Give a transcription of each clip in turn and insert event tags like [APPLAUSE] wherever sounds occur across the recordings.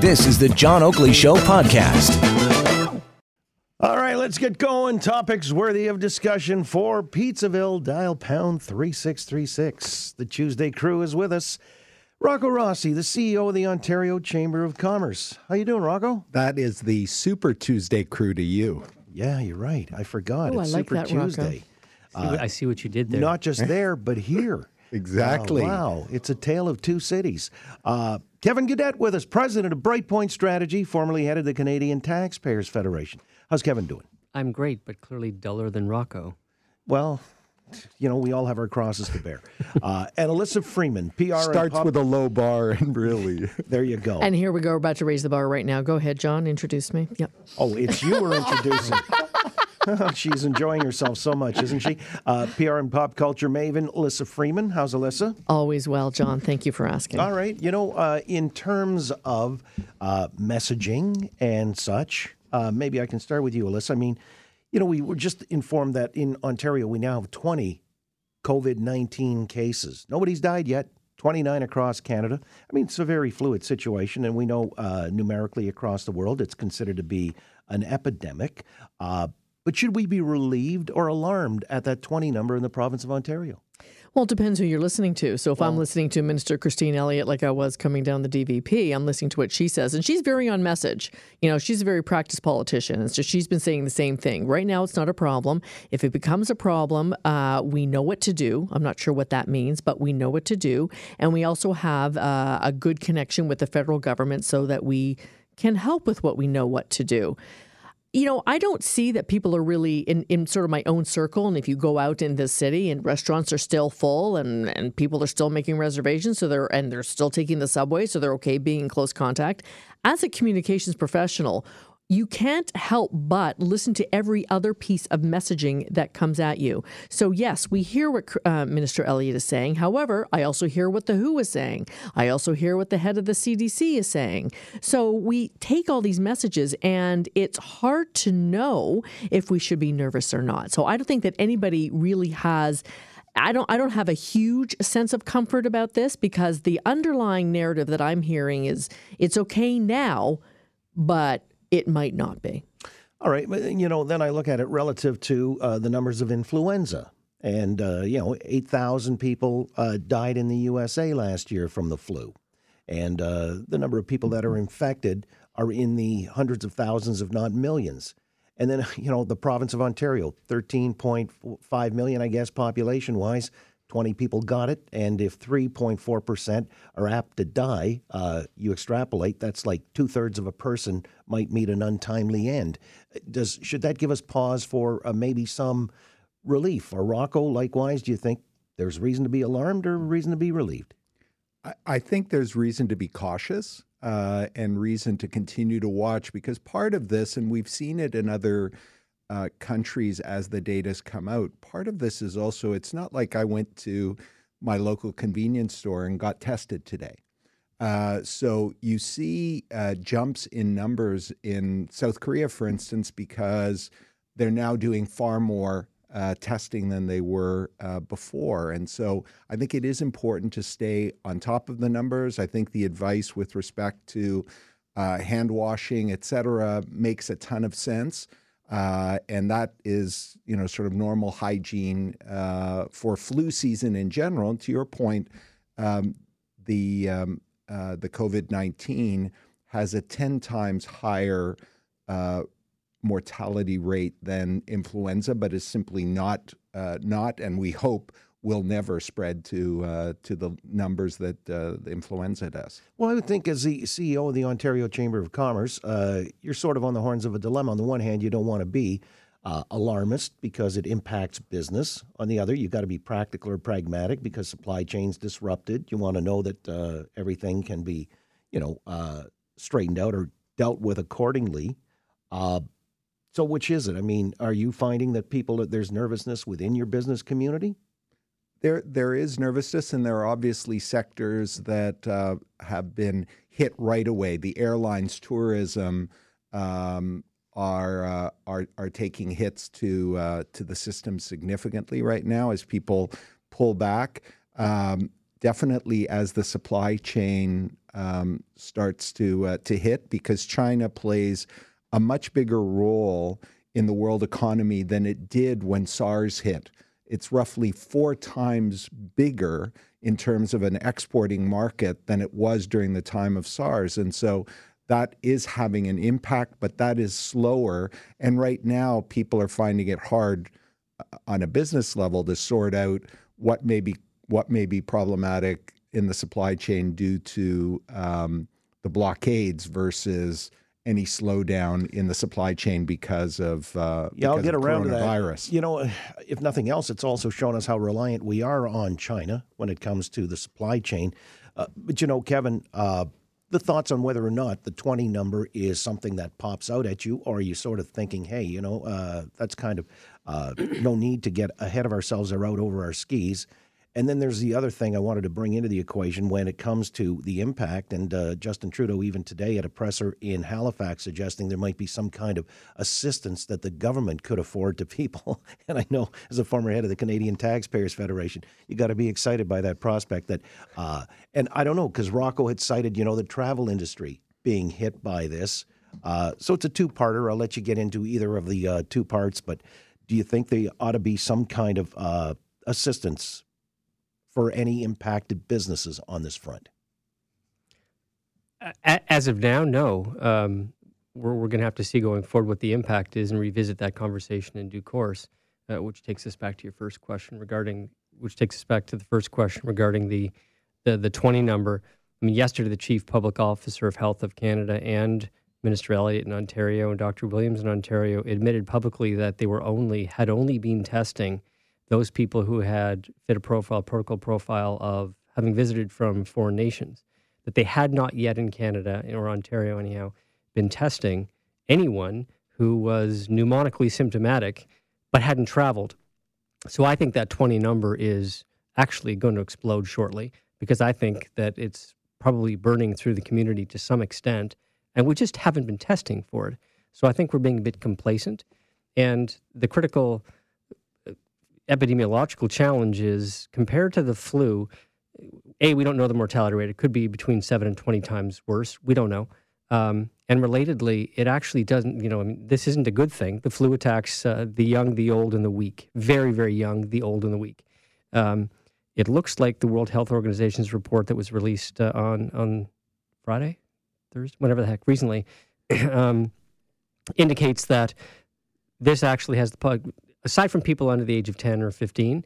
This is the John Oakley Show podcast. All right, let's get going. Topics worthy of discussion for Pizzaville. Dial pound 3636. The Tuesday crew is with us. Rocco Rossi, the CEO of the Ontario Chamber of Commerce. How you doing, Rocco? That is the Super Tuesday crew to you. Yeah, you're right. I forgot. Ooh, I it's like Super that, Tuesday. See what- I see what you did there. Not just [LAUGHS] there, but here. Exactly. Oh, wow, it's a tale of two cities. Uh, Kevin Gaudet with us, president of Brightpoint Strategy, formerly head of the Canadian Taxpayers Federation. How's Kevin doing? I'm great, but clearly duller than Rocco. Well, you know, we all have our crosses to bear. Uh, [LAUGHS] and Elissa Freeman, PR. and Starts pub- with a low bar, [LAUGHS] and really. There you go. And here we go. We're about to raise the bar right now. Go ahead, John. Introduce me. Yep. oh, it's you we're introducing. [LAUGHS] [LAUGHS] She's enjoying herself so much, isn't she? Uh, PR and pop culture maven, Elissa Freeman. How's Elissa? Always well, John. Thank you for asking. All right. You know, uh, in terms of uh, messaging and such, uh, maybe I can start with you, Elissa. I mean, you know, we were just informed that in Ontario we now have 20 COVID 19 cases. Nobody's died yet. 29 across Canada. I mean, it's a very fluid situation, and we know uh, numerically across the world it's considered to be an epidemic. Uh, but should we be relieved or alarmed at that 20 number in the province of Ontario? Well, it depends who you're listening to. So if I'm listening to Minister Christine Elliott, like I was coming down the DVP, I'm listening to what she says, and she's very on message. You know, she's a very practiced politician, and so she's been saying the same thing. Right now, it's not a problem. If it becomes a problem, uh, we know what to do. I'm not sure what that means, but we know what to do, and we also have uh, a good connection with the federal government so that we can help with what we know what to do you know, I don't see that people are really in, in sort of my own circle. And if you go out in the city and restaurants are still full and, and people are still making reservations, so they're and they're still taking the subway, so they're okay being in close contact. As a communications professional, you can't help but listen to every other piece of messaging that comes at you. So, yes, we hear what uh, Minister Elliott is saying. However, I also hear what the WHO is saying. I also hear what the head of the CDC is saying. So, we take all these messages, and it's hard to know if we should be nervous or not. So, I don't think that anybody really has. I don't I don't have a huge sense of comfort about this because the underlying narrative that I'm hearing is it's okay now, but it might not be. All right, you know, then I look at it relative to uh, the numbers of influenza, and uh, you know, eight thousand people uh, died in the USA last year from the flu, and uh, the number of people that are infected are in the hundreds of thousands, if not millions. And then [LAUGHS] you know, the province of Ontario, thirteen point five million, I guess, population wise. 20 people got it, and if 3.4% are apt to die, uh, you extrapolate, that's like two thirds of a person might meet an untimely end. Does Should that give us pause for uh, maybe some relief? Or Rocco, likewise, do you think there's reason to be alarmed or reason to be relieved? I, I think there's reason to be cautious uh, and reason to continue to watch because part of this, and we've seen it in other uh, countries as the data's come out, part of this is also it's not like I went to my local convenience store and got tested today. Uh, so you see uh, jumps in numbers in South Korea, for instance, because they're now doing far more uh, testing than they were uh, before. And so I think it is important to stay on top of the numbers. I think the advice with respect to uh, hand washing, et cetera, makes a ton of sense. Uh, and that is, you know, sort of normal hygiene uh, for flu season in general. And to your point, um, the um, uh, the COVID nineteen has a ten times higher uh, mortality rate than influenza, but is simply not uh, not, and we hope will never spread to uh, to the numbers that uh, influenza does. Well, I would think as the CEO of the Ontario Chamber of Commerce, uh, you're sort of on the horns of a dilemma. On the one hand, you don't want to be uh, alarmist because it impacts business. On the other, you've got to be practical or pragmatic because supply chains disrupted. You want to know that uh, everything can be, you know, uh, straightened out or dealt with accordingly. So, which is it? I mean, are you finding that people there's nervousness within your business community? There, there is nervousness, and there are obviously sectors that uh, have been hit right away. The airlines, tourism um, are, uh, are are taking hits to uh, to the system significantly right now as people pull back. Um, definitely, as the supply chain um, starts to uh, to hit, because China plays a much bigger role in the world economy than it did when SARS hit. It's roughly four times bigger in terms of an exporting market than it was during the time of SARS. And so that is having an impact, but that is slower. And right now, people are finding it hard uh, on a business level to sort out what may be what may be problematic in the supply chain due to um, the blockades versus any slowdown in the supply chain because of uh, yeah, because I'll get of around to that. You know, [SIGHS] if nothing else, it's also shown us how reliant we are on China when it comes to the supply chain. Uh, but you know, Kevin, uh, the thoughts on whether or not the 20 number is something that pops out at you, or are you sort of thinking, hey, you know, uh, that's kind of uh, no need to get ahead of ourselves or out over our skis. And then there's the other thing I wanted to bring into the equation when it comes to the impact. And uh, Justin Trudeau, even today at a presser in Halifax, suggesting there might be some kind of assistance that the government could afford to people. [LAUGHS] and I know, as a former head of the Canadian Taxpayers Federation, you got to be excited by that prospect. That, uh, and I don't know, because Rocco had cited, you know, the travel industry being hit by this. Uh, so it's a two-parter. I'll let you get into either of the uh, two parts, but do you think there ought to be some kind of uh, assistance for any impacted businesses on this front? As of now, no. Um, we're we're going to have to see going forward what the impact is and revisit that conversation in due course, uh, which takes us back to your first question regarding, which takes us back to the first question regarding the, the, the 20 number. I mean, yesterday, the Chief Public Officer of Health of Canada and Minister Elliott in Ontario and Dr. Williams in Ontario admitted publicly that they were only had only been testing – those people who had fit a profile, protocol profile of having visited from foreign nations, that they had not yet in Canada or Ontario, anyhow, been testing anyone who was pneumonically symptomatic but hadn't traveled. So I think that 20 number is actually going to explode shortly because I think that it's probably burning through the community to some extent, and we just haven't been testing for it. So I think we're being a bit complacent. And the critical epidemiological challenge is compared to the flu, A, we don't know the mortality rate. It could be between seven and 20 times worse. We don't know. Um, and relatedly, it actually doesn't, you know, I mean, this isn't a good thing. The flu attacks uh, the young, the old, and the weak. Very, very young, the old, and the weak. Um, it looks like the World Health Organization's report that was released uh, on, on Friday, Thursday, whatever the heck, recently, [CLEARS THROAT] um, indicates that this actually has the aside from people under the age of 10 or 15,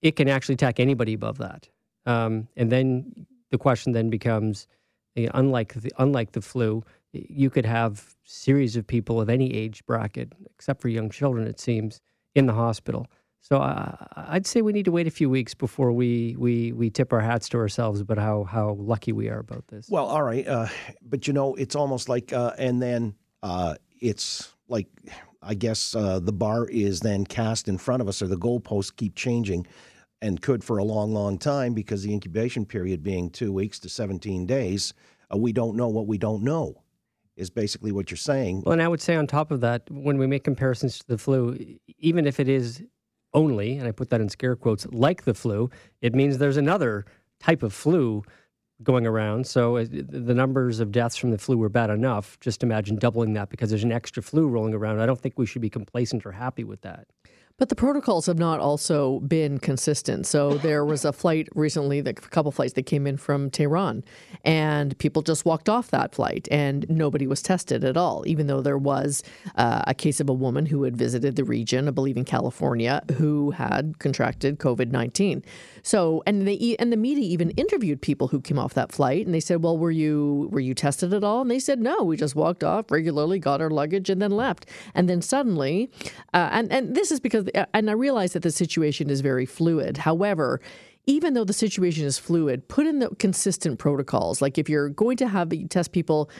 it can actually attack anybody above that. Um, and then the question then becomes, you know, unlike the, unlike the flu, you could have series of people of any age bracket, except for young children, it seems, in the hospital. So uh, I'd say we need to wait a few weeks before we, we, we tip our hats to ourselves about how, how lucky we are about this. Well, all right. Uh, but, you know, it's almost like, uh, and then uh, it's like I guess uh, the bar is then cast in front of us, or the goalposts keep changing, and could for a long, long time because the incubation period being two weeks to 17 days. Uh, we don't know what we don't know, is basically what you're saying. Well, and I would say on top of that, when we make comparisons to the flu, even if it is only, and I put that in scare quotes, like the flu, it means there's another type of flu going around. So uh, the numbers of deaths from the flu were bad enough. Just imagine doubling that because there's an extra flu rolling around. I don't think we should be complacent or happy with that. But the protocols have not also been consistent. So there was a flight recently, a couple flights that came in from Tehran, and people just walked off that flight, and nobody was tested at all, even though there was uh, a case of a woman who had visited the region, I believe in California, who had contracted COVID nineteen. So, and they and the media even interviewed people who came off that flight, and they said, "Well, were you were you tested at all?" And they said, "No, we just walked off regularly, got our luggage, and then left." And then suddenly, uh, and and this is because, uh, and I realize that the situation is very fluid. However, even though the situation is fluid, put in the consistent protocols. Like if you're going to have test people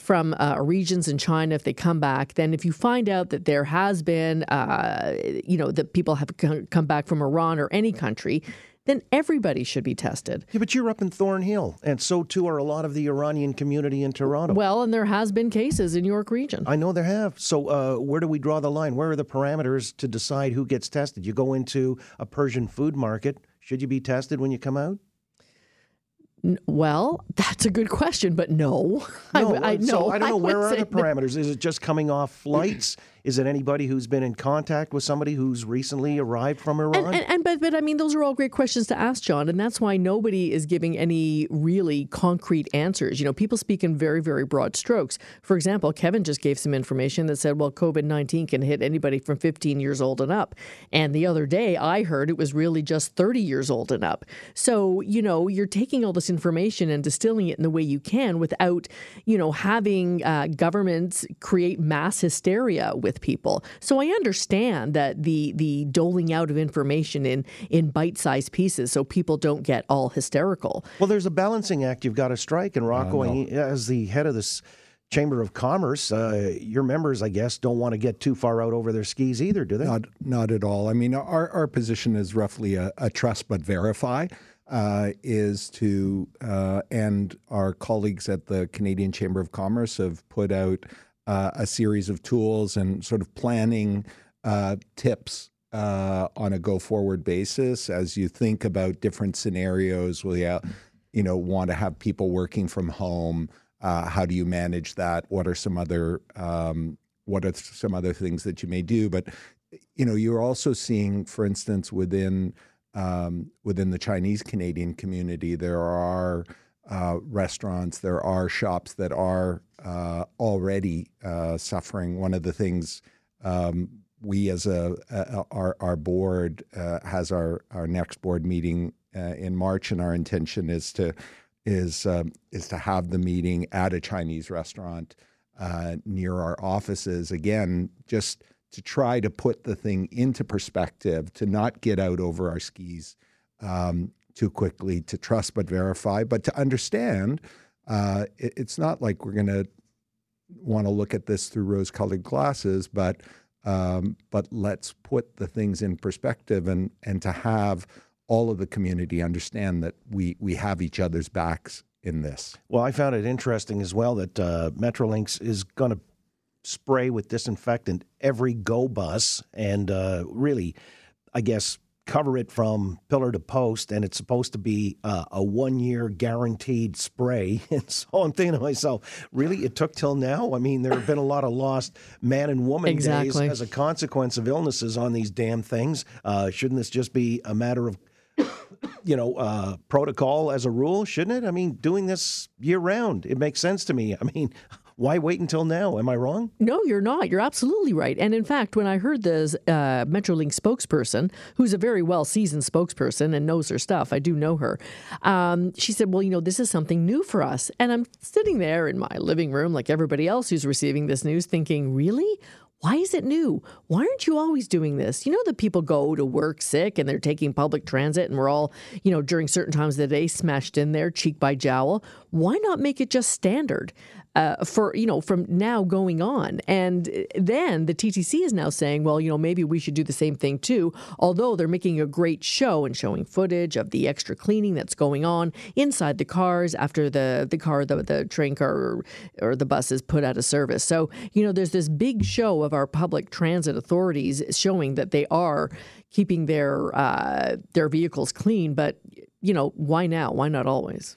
from uh, regions in China, if they come back, then if you find out that there has been, uh, you know, that people have come back from Iran or any country, then everybody should be tested. Yeah, but you're up in Thornhill, and so too are a lot of the Iranian community in Toronto. Well, and there has been cases in York Region. I know there have. So uh, where do we draw the line? Where are the parameters to decide who gets tested? You go into a Persian food market. Should you be tested when you come out? Well, that's a good question, but no. [LAUGHS] no I, I, so I don't [LAUGHS] know. I where are the parameters? Is it just coming off flights? [CLEARS THROAT] Is it anybody who's been in contact with somebody who's recently arrived from Iran? And, and, and, but, but I mean, those are all great questions to ask, John, and that's why nobody is giving any really concrete answers. You know, people speak in very, very broad strokes. For example, Kevin just gave some information that said, well, COVID 19 can hit anybody from 15 years old and up. And the other day, I heard it was really just 30 years old and up. So, you know, you're taking all this information and distilling it in the way you can without, you know, having uh, governments create mass hysteria with people. So I understand that the the doling out of information in in bite-sized pieces so people don't get all hysterical. Well, there's a balancing act you've got to strike, and Rocco, as the head of this Chamber of Commerce, uh, your members, I guess, don't want to get too far out over their skis either, do they? Not, not at all. I mean, our, our position is roughly a, a trust but verify. Uh, is to, uh, and our colleagues at the Canadian Chamber of Commerce have put out uh, a series of tools and sort of planning uh, tips uh, on a go forward basis as you think about different scenarios where you, you know, want to have people working from home. Uh, how do you manage that? What are some other um, what are some other things that you may do? But you know, you're also seeing, for instance, within um, within the Chinese Canadian community, there are uh, restaurants, there are shops that are uh, already uh, suffering. One of the things um, we, as a, a, our our board, uh, has our our next board meeting uh, in March, and our intention is to is um, is to have the meeting at a Chinese restaurant near our offices. Again, just to try to put the thing into perspective, to not get out over our skis. Um, too quickly to trust but verify, but to understand uh, it, it's not like we're going to want to look at this through rose-colored glasses, but um, but let's put the things in perspective and and to have all of the community understand that we we have each other's backs in this. Well, I found it interesting as well that uh, Metrolinx is going to spray with disinfectant every go bus, and uh, really, I guess cover it from pillar to post, and it's supposed to be uh, a one year guaranteed spray. [LAUGHS] And so I'm thinking to myself, really, it took till now? I mean, there have been a lot of lost man and woman exactly. days as a consequence of illnesses on these damn things. Uh, shouldn't this just be a matter of you know, uh, protocol as a rule, shouldn't it? I mean, doing this year round, it makes sense to me. I mean, why wait until now? Am I wrong? No, you're not. You're absolutely right. And in fact, when I heard the uh, Metrolinx spokesperson, who's a very well seasoned spokesperson and knows her stuff, I do know her, um, she said, Well, you know, this is something new for us. And I'm sitting there in my living room, like everybody else who's receiving this news, thinking, Really? Why is it new? Why aren't you always doing this? You know that people go to work sick and they're taking public transit and we're all, you know, during certain times of the day smashed in there cheek by jowl. Why not make it just standard? Uh, for you know from now going on. And then the TTC is now saying, well, you know, maybe we should do the same thing too. Although they're making a great show and showing footage of the extra cleaning that's going on inside the cars after the the car, the, the train car or, or the bus is put out of service. So you know, there's this big show of our public transit authorities showing that they are keeping their uh, their vehicles clean. But you know, why now? Why not always?